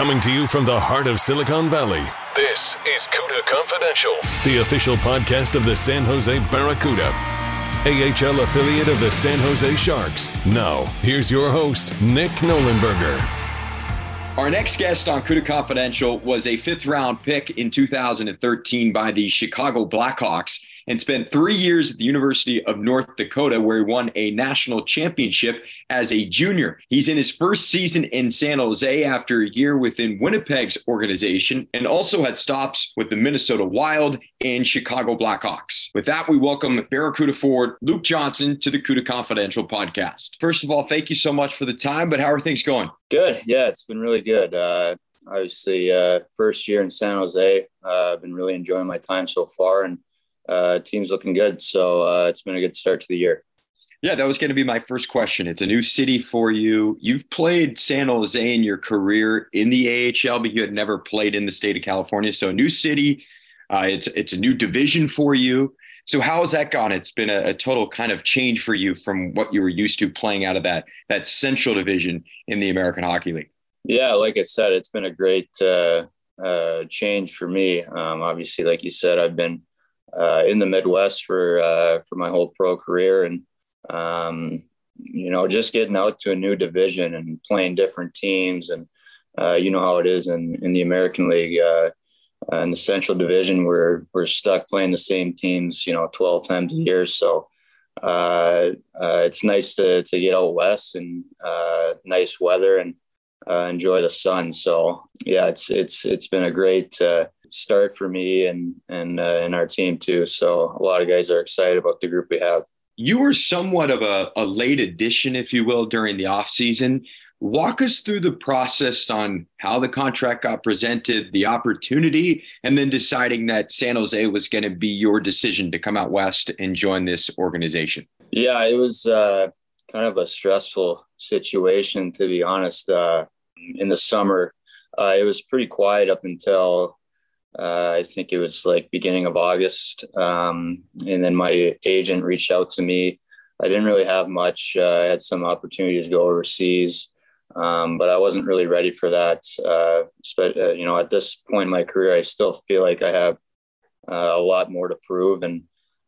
Coming to you from the heart of Silicon Valley, This is CUDA Confidential. the official podcast of the San Jose Barracuda, AHL affiliate of the San Jose Sharks. Now, here's your host, Nick Nollenberger. Our next guest on Cuda Confidential was a fifth round pick in 2013 by the Chicago Blackhawks and spent three years at the University of North Dakota, where he won a national championship as a junior. He's in his first season in San Jose after a year within Winnipeg's organization and also had stops with the Minnesota Wild and Chicago Blackhawks. With that, we welcome Barracuda forward Luke Johnson to the Cuda Confidential podcast. First of all, thank you so much for the time, but how are things going? Good. Yeah, it's been really good. Uh, obviously, uh, first year in San Jose. Uh, I've been really enjoying my time so far, and uh, team's looking good. So uh, it's been a good start to the year. Yeah, that was going to be my first question. It's a new city for you. You've played San Jose in your career in the AHL, but you had never played in the state of California. So a new city. Uh, it's it's a new division for you. So how has that gone? It's been a, a total kind of change for you from what you were used to playing out of that that Central Division in the American Hockey League. Yeah, like I said, it's been a great uh, uh, change for me. Um, obviously, like you said, I've been uh, in the Midwest for uh, for my whole pro career, and um, you know, just getting out to a new division and playing different teams, and uh, you know how it is in in the American League. Uh, in the Central Division, we're we're stuck playing the same teams, you know, twelve times a year. So uh, uh, it's nice to to get out west and uh, nice weather and uh, enjoy the sun. So yeah, it's it's it's been a great uh, start for me and and uh, and our team too. So a lot of guys are excited about the group we have. You were somewhat of a, a late addition, if you will, during the offseason. Walk us through the process on how the contract got presented, the opportunity, and then deciding that San Jose was going to be your decision to come out west and join this organization. Yeah, it was uh, kind of a stressful situation, to be honest. Uh, in the summer, uh, it was pretty quiet up until uh, I think it was like beginning of August. Um, and then my agent reached out to me. I didn't really have much. Uh, I had some opportunities to go overseas, um, but I wasn't really ready for that. Uh, but, uh, you know, at this point in my career, I still feel like I have uh, a lot more to prove. And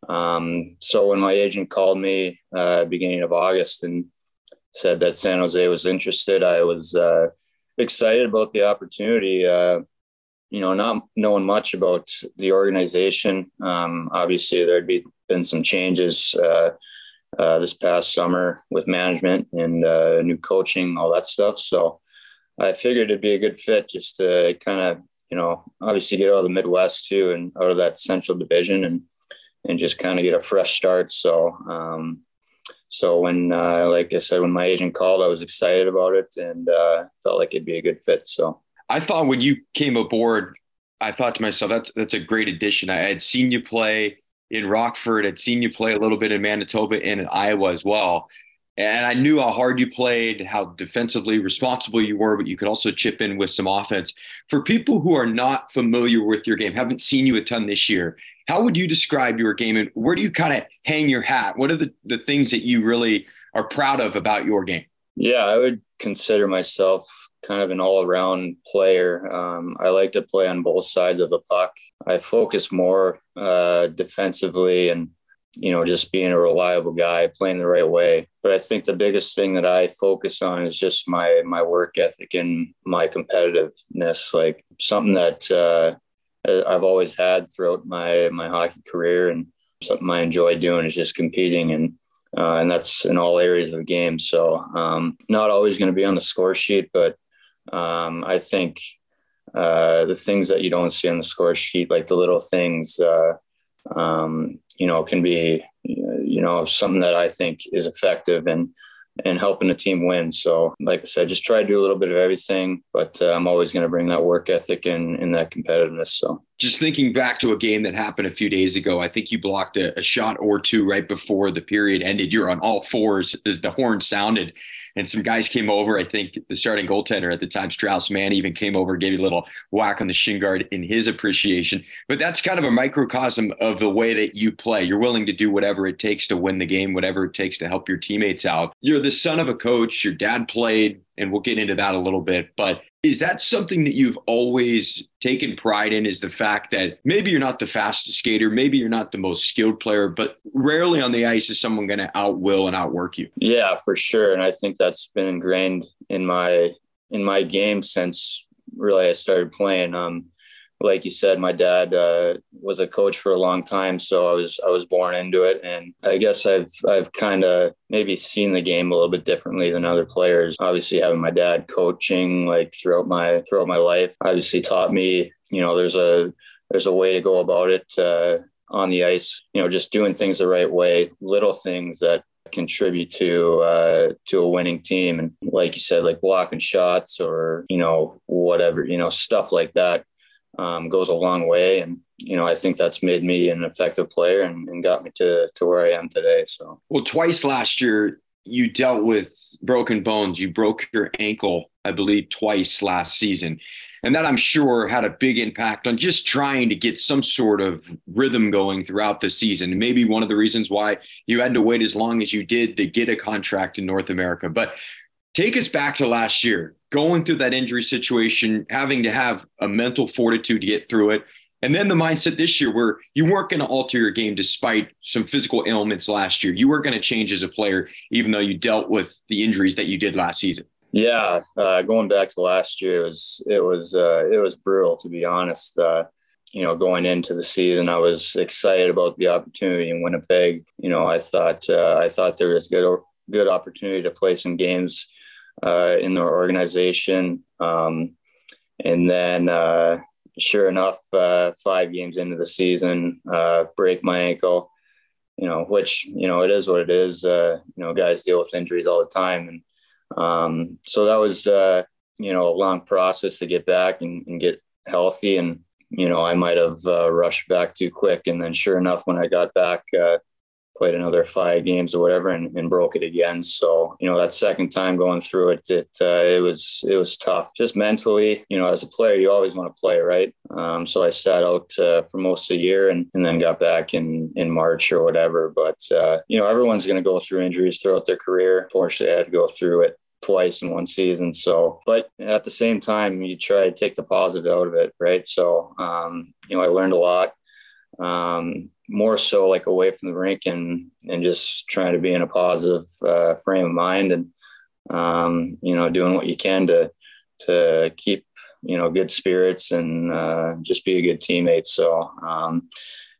um, so when my agent called me uh, beginning of August and said that San Jose was interested, I was excited about the opportunity. Uh, you know, not knowing much about the organization. Um, obviously, there'd be been some changes uh, uh, this past summer with management and uh, new coaching, all that stuff. So I figured it'd be a good fit just to kind of, you know, obviously get out of the Midwest too and out of that Central Division and and just kind of get a fresh start. So. Um, so when, uh, like I said, when my agent called, I was excited about it and uh, felt like it'd be a good fit. So I thought when you came aboard, I thought to myself, that's that's a great addition. I had seen you play in Rockford, I'd seen you play a little bit in Manitoba and in Iowa as well. And I knew how hard you played, how defensively responsible you were, but you could also chip in with some offense. For people who are not familiar with your game, haven't seen you a ton this year, how would you describe your game and where do you kind of hang your hat? What are the, the things that you really are proud of about your game? Yeah, I would consider myself kind of an all around player. Um, I like to play on both sides of the puck. I focus more uh, defensively and, you know, just being a reliable guy, playing the right way. But I think the biggest thing that I focus on is just my my work ethic and my competitiveness, like something that uh, I've always had throughout my my hockey career, and something I enjoy doing is just competing and uh, and that's in all areas of the game. So um, not always going to be on the score sheet, but um, I think uh, the things that you don't see on the score sheet, like the little things, uh, um, you know, can be you know something that I think is effective and and helping the team win. So, like I said, just try to do a little bit of everything, but uh, I'm always going to bring that work ethic and, and that competitiveness. So, just thinking back to a game that happened a few days ago, I think you blocked a, a shot or two right before the period ended. You're on all fours as the horn sounded and some guys came over. I think the starting goaltender at the time, Strauss Mann, even came over, gave you a little whack on the shin guard in his appreciation. But that's kind of a microcosm of the way that you play. You're willing to do whatever it takes to win the game, whatever it takes to help your teammates out. You're the son of a coach. Your dad played, and we'll get into that a little bit. But is that something that you've always taken pride in? Is the fact that maybe you're not the fastest skater, maybe you're not the most skilled player, but rarely on the ice is someone going to outwill and outwork you. Yeah, for sure. And I think that's been ingrained in my in my game since really I started playing. Um, like you said, my dad uh, was a coach for a long time, so I was I was born into it, and I guess I've I've kind of maybe seen the game a little bit differently than other players. Obviously, having my dad coaching like throughout my throughout my life, obviously taught me, you know, there's a there's a way to go about it uh, on the ice. You know, just doing things the right way, little things that contribute to uh, to a winning team and like you said like blocking shots or you know whatever you know stuff like that um, goes a long way. And, you know, I think that's made me an effective player and, and got me to, to where I am today. So, well, twice last year, you dealt with broken bones. You broke your ankle, I believe, twice last season. And that I'm sure had a big impact on just trying to get some sort of rhythm going throughout the season. Maybe one of the reasons why you had to wait as long as you did to get a contract in North America. But take us back to last year going through that injury situation, having to have a mental fortitude to get through it. And then the mindset this year where you weren't going to alter your game despite some physical ailments last year. You weren't going to change as a player, even though you dealt with the injuries that you did last season. Yeah, uh, going back to last year, it was it was uh, it was brutal to be honest. Uh, you know, going into the season, I was excited about the opportunity in Winnipeg. You know, I thought uh, I thought there was good good opportunity to play some games uh, in their organization. Um, and then, uh, sure enough, uh, five games into the season, uh, break my ankle. You know, which you know it is what it is. Uh, you know, guys deal with injuries all the time, and um, so that was uh, you know a long process to get back and, and get healthy. And you know, I might have rushed back too quick. And then, sure enough, when I got back, played another five games or whatever and, and, broke it again. So, you know, that second time going through it, it, uh, it was, it was tough just mentally, you know, as a player, you always want to play, right? Um, so I sat out uh, for most of the year and, and then got back in, in March or whatever. But, uh, you know, everyone's going to go through injuries throughout their career. Fortunately, I had to go through it twice in one season. So, but at the same time, you try to take the positive out of it, right? So, um, you know, I learned a lot. Um, more so like away from the rink and and just trying to be in a positive uh, frame of mind and um, you know doing what you can to to keep you know good spirits and uh, just be a good teammate. So um,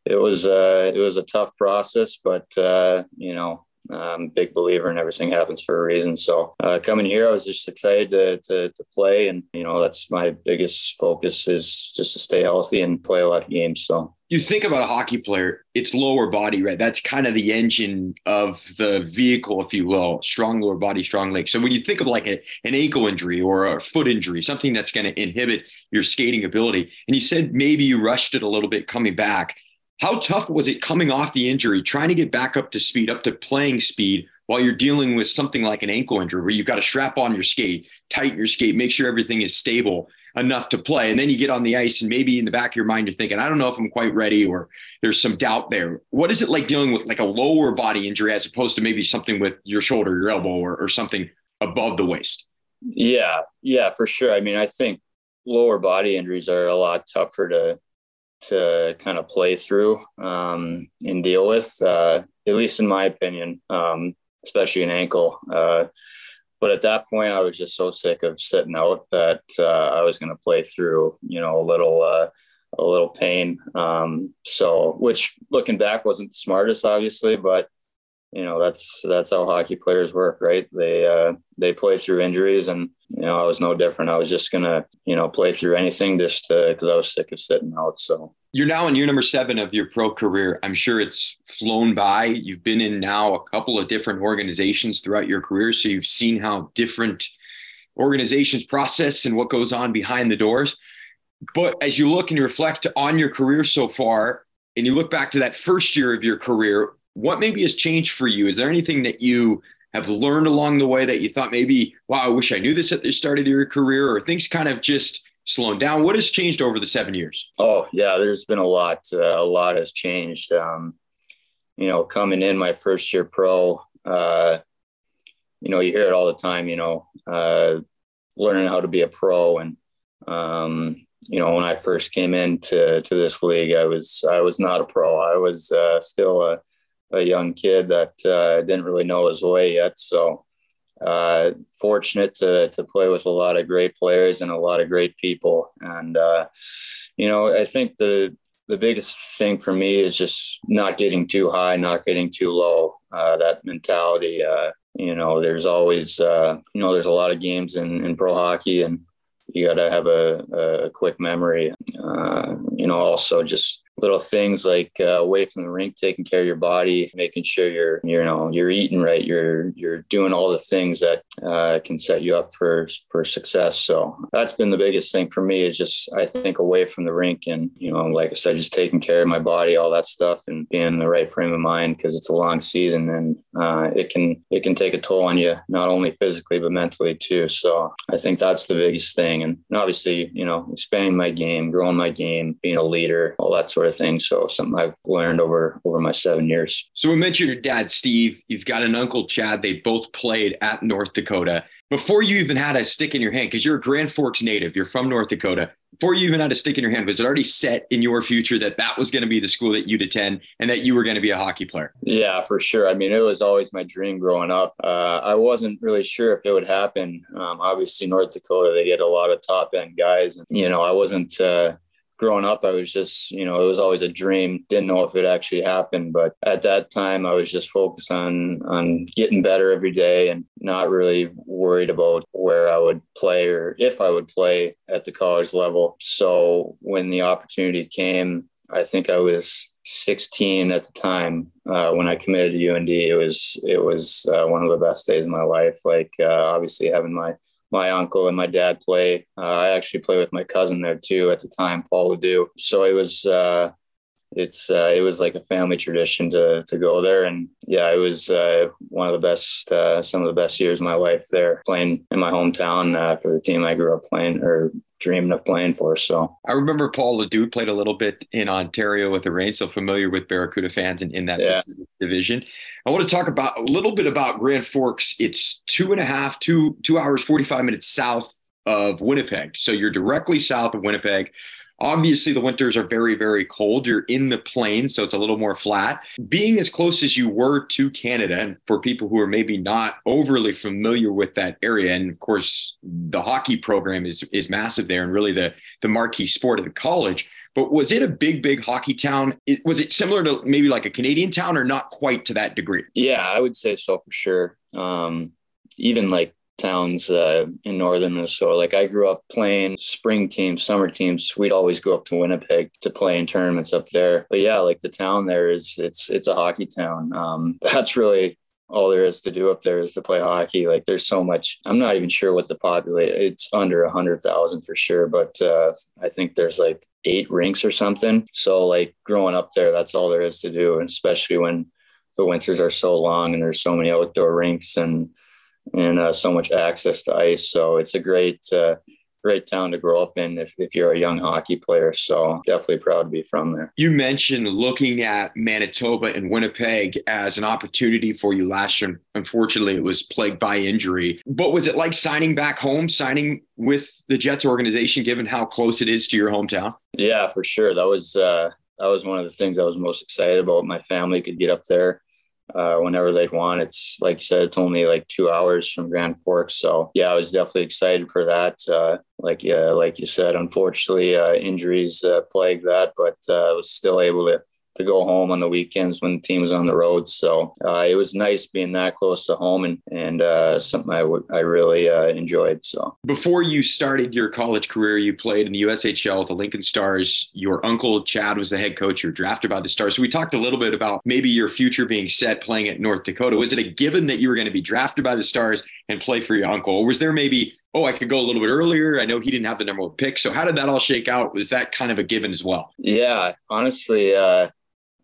it was uh, it was a tough process, but uh, you know I'm a big believer in everything happens for a reason. So uh, coming here, I was just excited to, to, to play, and you know that's my biggest focus is just to stay healthy and play a lot of games. So you think about a hockey player, it's lower body, right? That's kind of the engine of the vehicle, if you will. Strong lower body, strong legs. So when you think of like a, an ankle injury or a foot injury, something that's going to inhibit your skating ability, and you said maybe you rushed it a little bit coming back how tough was it coming off the injury, trying to get back up to speed, up to playing speed, while you're dealing with something like an ankle injury where you've got to strap on your skate, tighten your skate, make sure everything is stable enough to play. And then you get on the ice, and maybe in the back of your mind, you're thinking, I don't know if I'm quite ready, or there's some doubt there. What is it like dealing with like a lower body injury as opposed to maybe something with your shoulder, your elbow, or, or something above the waist? Yeah, yeah, for sure. I mean, I think lower body injuries are a lot tougher to to kind of play through um, and deal with, uh, at least in my opinion, um, especially an ankle. Uh, but at that point, I was just so sick of sitting out that uh, I was going to play through, you know, a little, uh, a little pain. Um, so, which looking back wasn't the smartest, obviously, but you know that's that's how hockey players work, right? They uh, they play through injuries, and you know I was no different. I was just gonna you know play through anything just because I was sick of sitting out. So you're now in year number seven of your pro career. I'm sure it's flown by. You've been in now a couple of different organizations throughout your career, so you've seen how different organizations process and what goes on behind the doors. But as you look and you reflect on your career so far, and you look back to that first year of your career, what maybe has changed for you? Is there anything that you have learned along the way that you thought maybe, wow, I wish I knew this at the start of your career, or things kind of just slowing down? What has changed over the seven years? Oh yeah, there's been a lot. Uh, a lot has changed. Um, you know, coming in my first year pro, uh, you know, you hear it all the time. You know, uh, learning how to be a pro, and um, you know, when I first came into to this league, I was I was not a pro. I was uh, still a, a young kid that uh, didn't really know his way yet. So uh, fortunate to to play with a lot of great players and a lot of great people. And uh, you know, I think the the biggest thing for me is just not getting too high, not getting too low. Uh, that mentality. Uh, you know, there's always you know there's a lot of games in in pro hockey and you got to have a, a, quick memory. Uh, you know, also just little things like uh, away from the rink, taking care of your body, making sure you're, you know, you're eating right, you're you're doing all the things that uh, can set you up for for success. So that's been the biggest thing for me is just I think away from the rink and you know, like I said, just taking care of my body, all that stuff, and being in the right frame of mind because it's a long season and uh, it can it can take a toll on you not only physically but mentally too. So I think that's the biggest thing, and obviously you know expanding my game, growing my game, being a leader, all that sort of thing. So something I've learned over over my seven years. So we mentioned your dad, Steve. You've got an uncle, Chad. They both played at North Dakota. Before you even had a stick in your hand, because you're a Grand Forks native, you're from North Dakota. Before you even had a stick in your hand, was it already set in your future that that was going to be the school that you'd attend and that you were going to be a hockey player? Yeah, for sure. I mean, it was always my dream growing up. Uh, I wasn't really sure if it would happen. Um, obviously, North Dakota, they get a lot of top end guys. And, you know, I wasn't. Uh, growing up, I was just, you know, it was always a dream. Didn't know if it actually happened, but at that time, I was just focused on on getting better every day and not really worried about where I would play or if I would play at the college level. So when the opportunity came, I think I was 16 at the time uh, when I committed to UND. It was it was uh, one of the best days of my life. Like uh, obviously having my my uncle and my dad play. Uh, I actually play with my cousin there too at the time, Paul LaDue. So it was uh, it's uh, it was like a family tradition to to go there, and yeah, it was uh, one of the best, uh, some of the best years of my life there, playing in my hometown uh, for the team I grew up playing or dreaming of playing for. So I remember Paul LaDue played a little bit in Ontario with the Reign, so familiar with Barracuda fans in, in that yeah. division. I want to talk about a little bit about Grand Forks. It's two and a half, two two hours, forty five minutes south of Winnipeg. So you're directly south of Winnipeg. Obviously, the winters are very, very cold. You're in the plains, so it's a little more flat. Being as close as you were to Canada, and for people who are maybe not overly familiar with that area, and of course, the hockey program is is massive there, and really the the marquee sport of the college. But was it a big, big hockey town? was it similar to maybe like a Canadian town, or not quite to that degree? Yeah, I would say so for sure. Um, even like towns uh, in northern Minnesota. Like I grew up playing spring teams, summer teams. We'd always go up to Winnipeg to play in tournaments up there. But yeah, like the town there is it's it's a hockey town. Um, that's really all there is to do up there is to play hockey. Like there's so much. I'm not even sure what the population. It's under a hundred thousand for sure, but uh, I think there's like eight rinks or something. So like growing up there, that's all there is to do, and especially when the winters are so long and there's so many outdoor rinks and and uh, so much access to ice. So it's a great, uh, great town to grow up in if, if you're a young hockey player. So definitely proud to be from there. You mentioned looking at Manitoba and Winnipeg as an opportunity for you last year. Unfortunately, it was plagued by injury. But was it like signing back home, signing with the Jets organization, given how close it is to your hometown? Yeah, for sure. That was uh, that was one of the things I was most excited about. My family could get up there uh, whenever they'd want. It's like you said, it's only like two hours from Grand Forks. So yeah, I was definitely excited for that. Uh, like yeah, like you said, unfortunately, uh, injuries uh, plagued that, but uh, I was still able to to go home on the weekends when the team was on the road. So uh, it was nice being that close to home and and uh, something I, w- I really uh, enjoyed. So before you started your college career, you played in the USHL with the Lincoln Stars. Your uncle Chad was the head coach. You were drafted by the Stars. So we talked a little bit about maybe your future being set playing at North Dakota. Was it a given that you were going to be drafted by the Stars and play for your uncle, or was there maybe oh, I could go a little bit earlier. I know he didn't have the number one pick. So how did that all shake out? Was that kind of a given as well? Yeah, honestly, uh,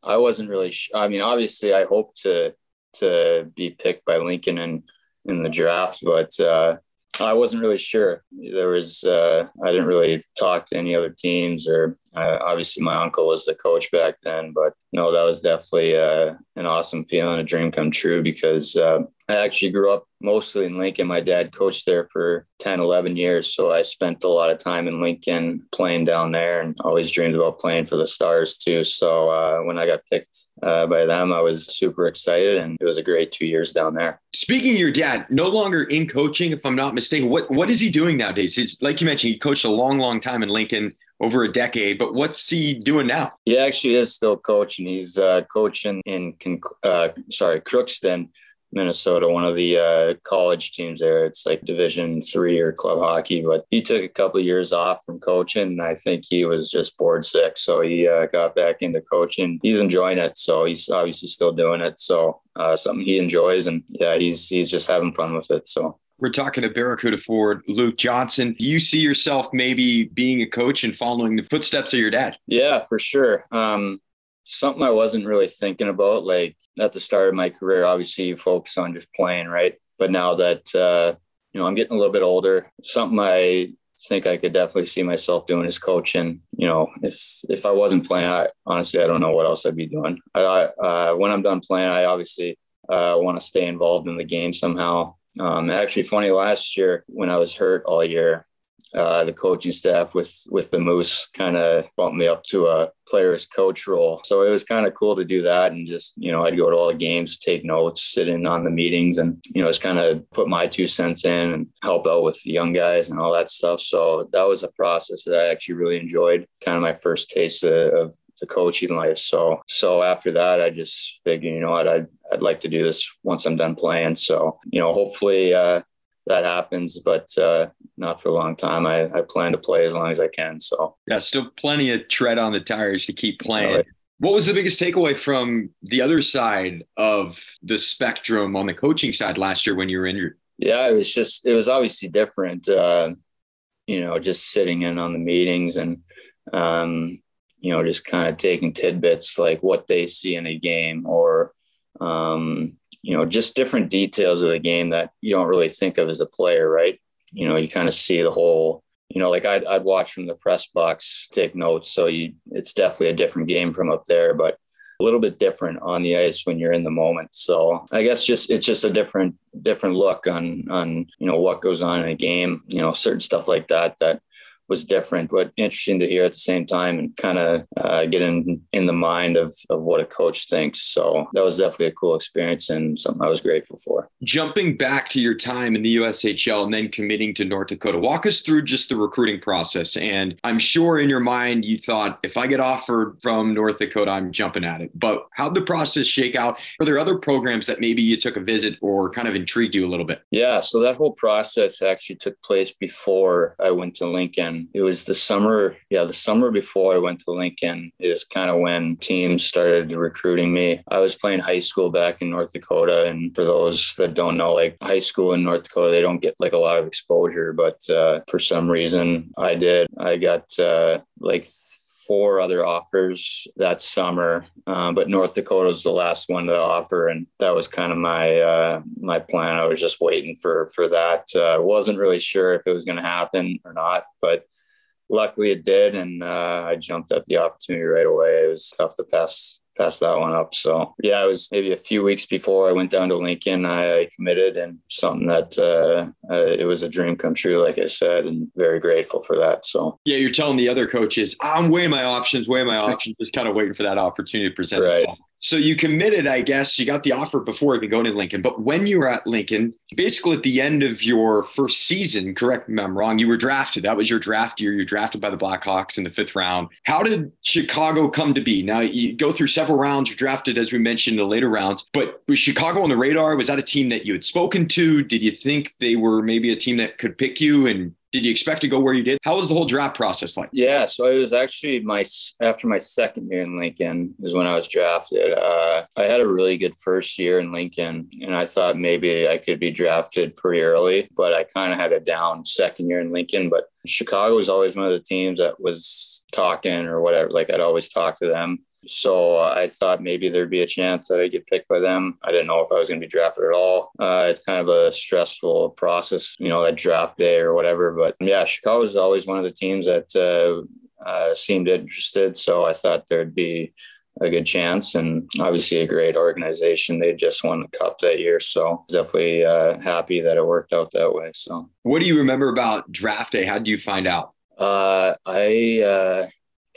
I wasn't really. Sh- I mean, obviously, I hope to to be picked by Lincoln in in the draft, but uh, I wasn't really sure. There was uh, I didn't really talk to any other teams, or uh, obviously my uncle was the coach back then. But no, that was definitely uh, an awesome feeling, a dream come true because uh, I actually grew up mostly in Lincoln. My dad coached there for 10, 11 years. So I spent a lot of time in Lincoln playing down there and always dreamed about playing for the Stars too. So uh, when I got picked uh, by them, I was super excited and it was a great two years down there. Speaking of your dad, no longer in coaching, if I'm not mistaken, what, what is he doing nowadays? He's, like you mentioned, he coached a long, long time in Lincoln over a decade. But what's he doing now? He actually is still coaching. He's uh, coaching in uh, sorry Crookston, Minnesota, one of the uh, college teams there. It's like Division three or club hockey. But he took a couple of years off from coaching, and I think he was just bored sick, so he uh, got back into coaching. He's enjoying it, so he's obviously still doing it. So uh, something he enjoys, and yeah, he's he's just having fun with it. So we're talking to Barracuda Ford, Luke Johnson. Do you see yourself maybe being a coach and following the footsteps of your dad? Yeah, for sure. Um, something I wasn't really thinking about. Like at the start of my career, obviously you focus on just playing, right? But now that uh, you know I'm getting a little bit older, something I think I could definitely see myself doing is coaching. You know, if if I wasn't playing, I honestly I don't know what else I'd be doing. I, uh, when I'm done playing, I obviously uh, want to stay involved in the game somehow. Um, actually, funny last year when I was hurt all year, uh, the coaching staff with with the Moose kind of bumped me up to a player's coach role. So it was kind of cool to do that, and just you know I'd go to all the games, take notes, sit in on the meetings, and you know just kind of put my two cents in and help out with the young guys and all that stuff. So that was a process that I actually really enjoyed. Kind of my first taste of, of the coaching life. So so after that, I just figured, you know what, I'd I'd like to do this once I'm done playing. So you know, hopefully uh, that happens, but uh, not for a long time. I, I plan to play as long as I can. So yeah, still plenty of tread on the tires to keep playing. Right. What was the biggest takeaway from the other side of the spectrum on the coaching side last year when you were injured? Yeah, it was just it was obviously different. Uh, you know, just sitting in on the meetings and um, you know, just kind of taking tidbits like what they see in a game or, um, you know, just different details of the game that you don't really think of as a player, right? You know, you kind of see the whole, you know, like I'd, I'd watch from the press box, take notes. So you, it's definitely a different game from up there, but a little bit different on the ice when you're in the moment. So I guess just, it's just a different, different look on, on, you know, what goes on in a game, you know, certain stuff like that, that was different, but interesting to hear at the same time and kind of uh, get in, in the mind of, of what a coach thinks. So that was definitely a cool experience and something I was grateful for. Jumping back to your time in the USHL and then committing to North Dakota, walk us through just the recruiting process. And I'm sure in your mind you thought, if I get offered from North Dakota, I'm jumping at it. But how'd the process shake out? Are there other programs that maybe you took a visit or kind of intrigued you a little bit? Yeah, so that whole process actually took place before I went to Lincoln it was the summer, yeah, the summer before I went to Lincoln is kind of when teams started recruiting me. I was playing high school back in North Dakota. And for those that don't know, like high school in North Dakota, they don't get like a lot of exposure. But uh, for some reason, I did. I got uh, like four other offers that summer, uh, but North Dakota was the last one to offer, and that was kind of my uh, my plan. I was just waiting for for that. Uh, wasn't really sure if it was going to happen or not, but luckily it did, and uh, I jumped at the opportunity right away. It was tough to pass pass that one up. So yeah, it was maybe a few weeks before I went down to Lincoln. I committed, and something that uh, uh, it was a dream come true, like I said, and very grateful for that. So yeah, you're telling the other coaches, I'm weighing my options, weighing my options, just kind of waiting for that opportunity to present right. itself. So you committed, I guess. You got the offer before even going to Lincoln. But when you were at Lincoln, basically at the end of your first season, correct me if I'm wrong, you were drafted. That was your draft year. You're drafted by the Blackhawks in the fifth round. How did Chicago come to be? Now you go through several rounds. You're drafted, as we mentioned, in the later rounds. But was Chicago on the radar? Was that a team that you had spoken to? Did you think they were maybe a team that could pick you? And did you expect to go where you did? How was the whole draft process like? Yeah, so it was actually my after my second year in Lincoln is when I was drafted. Uh, I had a really good first year in Lincoln, and I thought maybe I could be drafted pretty early, but I kind of had a down second year in Lincoln. But Chicago was always one of the teams that was talking or whatever. Like I'd always talk to them so I thought maybe there'd be a chance that I'd get picked by them. I didn't know if I was going to be drafted at all. Uh, it's kind of a stressful process, you know, that draft day or whatever. But yeah, Chicago was always one of the teams that uh, uh, seemed interested. So I thought there'd be a good chance and obviously a great organization. They just won the cup that year. So definitely uh, happy that it worked out that way. So what do you remember about draft day? How did you find out? Uh, I, uh,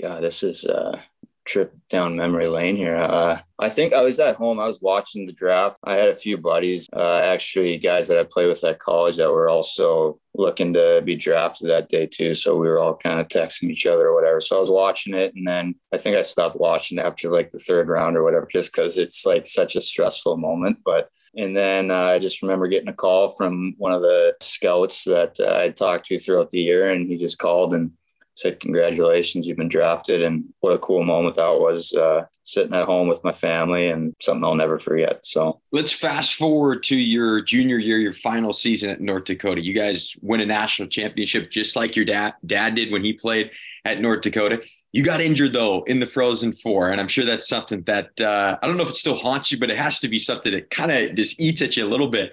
God, this is, uh, trip down memory lane here. Uh, I think I was at home. I was watching the draft. I had a few buddies, uh, actually guys that I played with at college that were also looking to be drafted that day too. So we were all kind of texting each other or whatever. So I was watching it, and then I think I stopped watching after like the third round or whatever, just because it's like such a stressful moment. But and then uh, I just remember getting a call from one of the scouts that uh, I talked to throughout the year, and he just called and said, Congratulations, you've been drafted. And what a cool moment that was uh, sitting at home with my family and something I'll never forget. So let's fast forward to your junior year, your final season at North Dakota. You guys win a national championship just like your dad, dad did when he played at North Dakota. You got injured though in the Frozen Four, and I'm sure that's something that uh, I don't know if it still haunts you, but it has to be something that kind of just eats at you a little bit.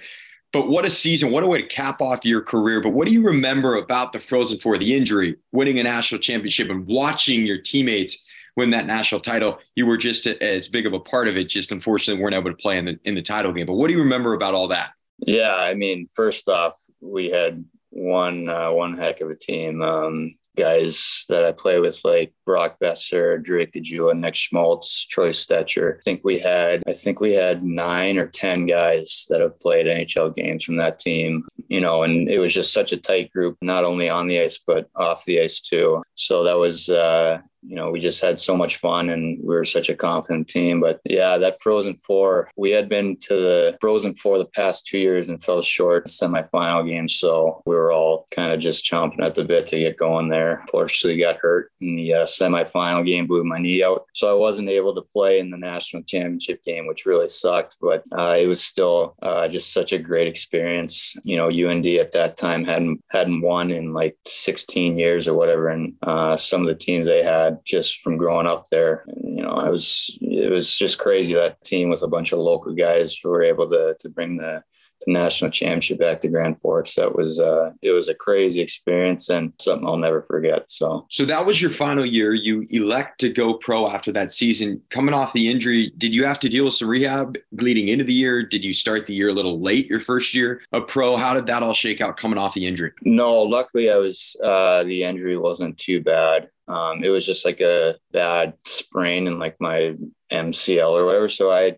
But what a season, what a way to cap off your career. But what do you remember about the Frozen Four, the injury, winning a national championship, and watching your teammates win that national title? You were just as big of a part of it, just unfortunately weren't able to play in the in the title game. But what do you remember about all that? Yeah, I mean, first off, we had one uh, one heck of a team. Um, guys that I play with, like Brock Boeser, Drake Caggiula, Nick Schmaltz, Troy Stecher. I think we had, I think we had nine or 10 guys that have played NHL games from that team, you know, and it was just such a tight group, not only on the ice, but off the ice too. So that was, uh, you know, we just had so much fun and we were such a confident team. But yeah, that Frozen Four, we had been to the Frozen Four the past two years and fell short in semifinal games. So we were all kind of just chomping at the bit to get going there. Unfortunately, got hurt in the uh, semifinal game, blew my knee out. So I wasn't able to play in the national championship game, which really sucked. But uh, it was still uh, just such a great experience. You know, UND at that time hadn't hadn't won in like 16 years or whatever, and uh, some of the teams they had had just from growing up there. And, you know, I was it was just crazy that team with a bunch of local guys were able to to bring the the national championship back to Grand Forks. That was uh, it was a crazy experience and something I'll never forget. So, so that was your final year. You elect to go pro after that season. Coming off the injury, did you have to deal with some rehab leading into the year? Did you start the year a little late your first year of pro? How did that all shake out coming off the injury? No, luckily I was uh, the injury wasn't too bad. Um, it was just like a bad sprain in like my MCL or whatever. So I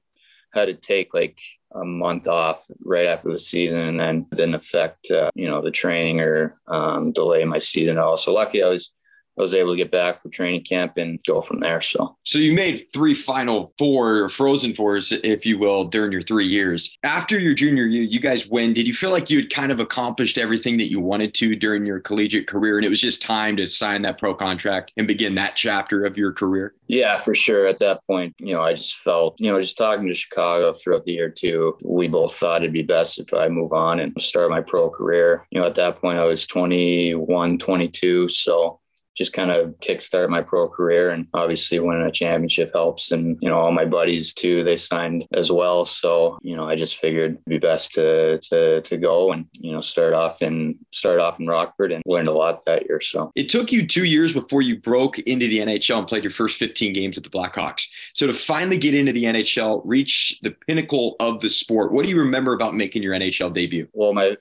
had to take like a month off right after the season and then didn't affect uh, you know the training or um, delay my season at all. So lucky I was I was able to get back for training camp and go from there. So, so you made three Final Four, or Frozen Fours, if you will, during your three years. After your junior year, you guys win. Did you feel like you had kind of accomplished everything that you wanted to during your collegiate career, and it was just time to sign that pro contract and begin that chapter of your career? Yeah, for sure. At that point, you know, I just felt, you know, just talking to Chicago throughout the year too, we both thought it'd be best if I move on and start my pro career. You know, at that point, I was 21, 22, so just kind of kickstart my pro career. And obviously, winning a championship helps. And, you know, all my buddies too, they signed as well. So, you know, I just figured it'd be best to, to, to go and, you know, start off in, start off in Rockford and learned a lot that year. So it took you two years before you broke into the NHL and played your first 15 games with the Blackhawks. So to finally get into the NHL, reach the pinnacle of the sport, what do you remember about making your NHL debut? Well, my,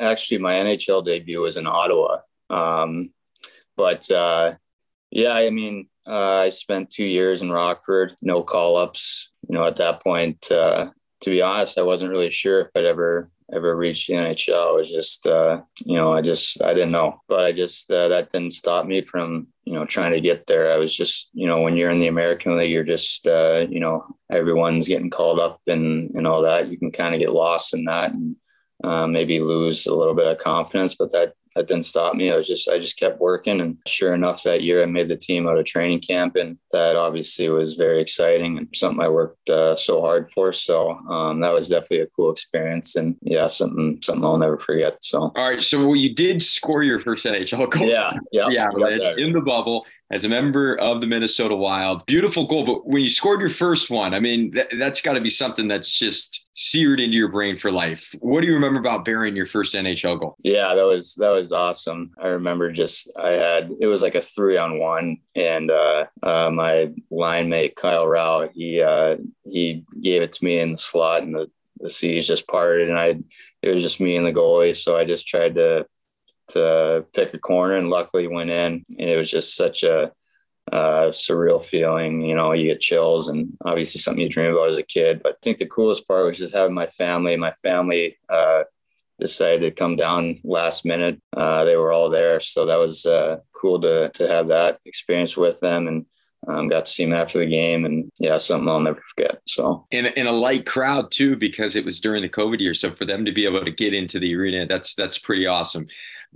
actually, my NHL debut was in Ottawa. Um, but uh, yeah, I mean, uh, I spent two years in Rockford, no call ups, you know, at that point, uh, to be honest, I wasn't really sure if I'd ever ever reach the NHL. It was just, uh, you know, I just, I didn't know, but I just, uh, that didn't stop me from, you know, trying to get there. I was just, you know, when you're in the American League, you're just, uh, you know, everyone's getting called up and, and all that. You can kind of get lost in that and uh, maybe lose a little bit of confidence, but that that didn't stop me. I was just I just kept working, and sure enough, that year I made the team out of training camp, and that obviously was very exciting and something I worked uh, so hard for. So um, that was definitely a cool experience, and yeah, something something I'll never forget. So all right, so you did score your first NHL goal. Yeah, yeah, yeah, in the bubble as a member of the Minnesota Wild. Beautiful goal. But when you scored your first one, I mean, that, has got to be something that's just seared into your brain for life. What do you remember about burying your first NHL goal? Yeah, that was that was awesome. I remember just I had it was like a three on one, and uh, uh, my line mate Kyle Rau he uh, he gave it to me in the slot, and the the seas just parted, and I it was just me and the goalie, so I just tried to to pick a corner and luckily went in. And it was just such a uh, surreal feeling. You know, you get chills and obviously something you dream about as a kid. But I think the coolest part was just having my family. My family uh, decided to come down last minute. Uh, they were all there. So that was uh, cool to, to have that experience with them. And um, got to see him after the game, and yeah, something I'll never forget. So, in in a light crowd too, because it was during the COVID year. So for them to be able to get into the arena, that's that's pretty awesome.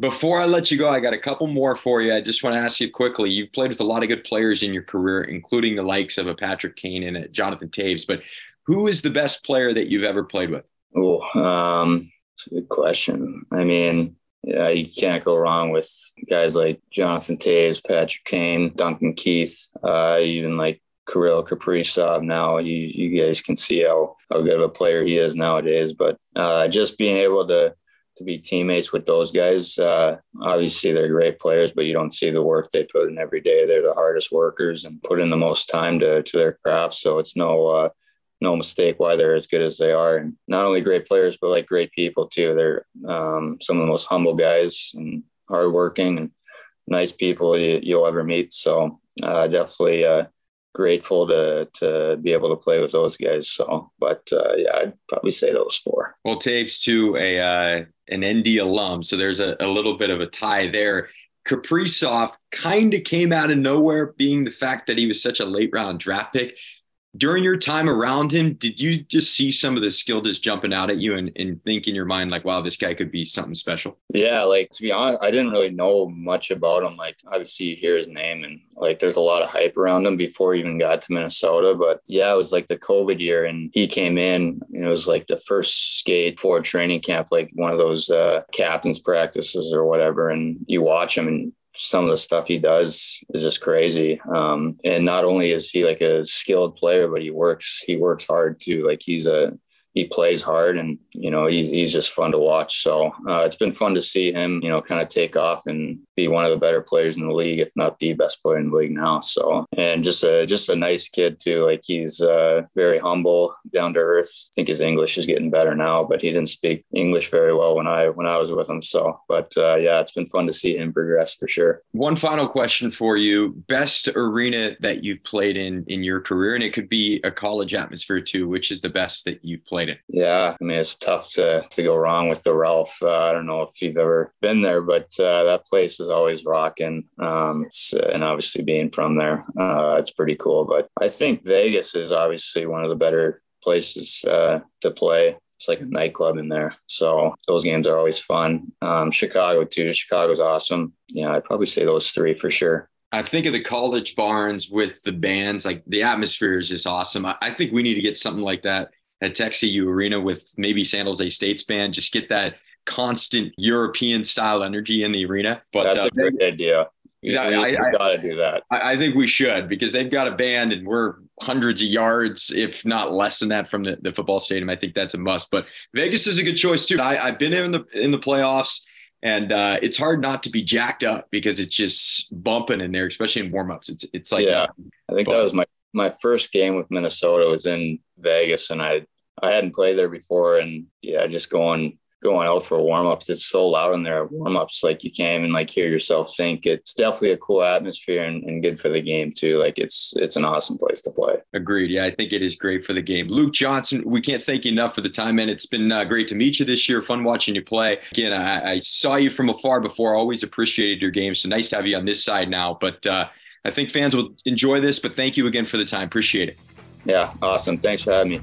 Before I let you go, I got a couple more for you. I just want to ask you quickly. You've played with a lot of good players in your career, including the likes of a Patrick Kane and a Jonathan Toews. But who is the best player that you've ever played with? Oh, um, good question. I mean, yeah, you can't go wrong with guys like Jonathan Toews, Patrick Kane, Duncan Keith, uh, even like Kirill Kaprizov. Now you you guys can see how how good of a player he is nowadays. But uh, just being able to to be teammates with those guys. Uh, obviously, they're great players, but you don't see the work they put in every day. They're the hardest workers and put in the most time to to their craft. So it's no uh, no mistake why they're as good as they are, and not only great players, but like great people too. They're um, some of the most humble guys and hardworking and nice people you, will ever meet. So uh, definitely uh, grateful to to be able to play with those guys. So, but uh, yeah, I'd probably say those four. Well, Toews to a uh, an ND alum, so there's a, a little bit of a tie there. Kaprizov kind of came out of nowhere, being the fact that he was such a late round draft pick during your time around him, did you just see some of the skill just jumping out at you and, and think in your mind, like, wow, this guy could be something special? Yeah, like to be honest, I didn't really know much about him. Like, obviously, you hear his name and like there's a lot of hype around him before he even got to Minnesota. But yeah, it was like the COVID year and he came in and it was like the first skate for training camp, like one of those uh, captain's practices or whatever. And you watch him and some of the stuff he does is just crazy. Um, and not only is he like a skilled player, but he works he works hard too. Like he's a he plays hard and you know he, he's just fun to watch. So uh, it's been fun to see him you know kind of take off and be one of the better players in the league if not the best player in the league now. So and just a just a nice kid too. Like he's uh, very humble down to earth. I think his english is getting better now but he didn't speak english very well when i when i was with him. So but uh, yeah it's been fun to see him progress for sure. One final question for you. Best arena that you've played in in your career and it could be a college atmosphere too. Which is the best that you've played it. Yeah, I mean it's tough to to go wrong with the Ralph. Uh, I don't know if you've ever been there, but uh, that place is always rocking. Um, uh, and obviously being from there, uh, it's pretty cool. But I think Vegas is obviously one of the better places uh, to play. It's like a nightclub in there, so those games are always fun. Um, Chicago too. Chicago's awesome. Yeah, I'd probably say those three for sure. I think of the college barns with the bands, like the atmosphere is just awesome. I, I think we need to get something like that at Tech CU Arena with maybe San Jose State's band. Just get that constant European style energy in the arena. But that's uh, a great idea. Yeah, I, I, got to do that. I, I, think we should because they've got a band and we're hundreds of yards, if not less than that, from the, the football stadium. I think that's a must. But Vegas is a good choice too. I, have been in the in the playoffs, and uh, it's hard not to be jacked up because it's just bumping in there, especially in warmups. It's it's like yeah. I think that was my my first game with Minnesota was in Vegas, and I I hadn't played there before, and yeah, just going going out for warm ups. It's so loud in there warm ups, like you can't even like hear yourself think. It's definitely a cool atmosphere and, and, good for the game too. Like it's it's an awesome place to play. Agreed. Yeah, I think it is great for the game. Luke Johnson, we can't thank you enough for the time, man. It's been uh, great to meet you this year. Fun watching you play. Again, I, I, saw you from afar before. Always appreciated your game. So nice to have you on this side now. But uh, I think fans will enjoy this. But thank you again for the time. Appreciate it. Yeah, awesome. Thanks for having me.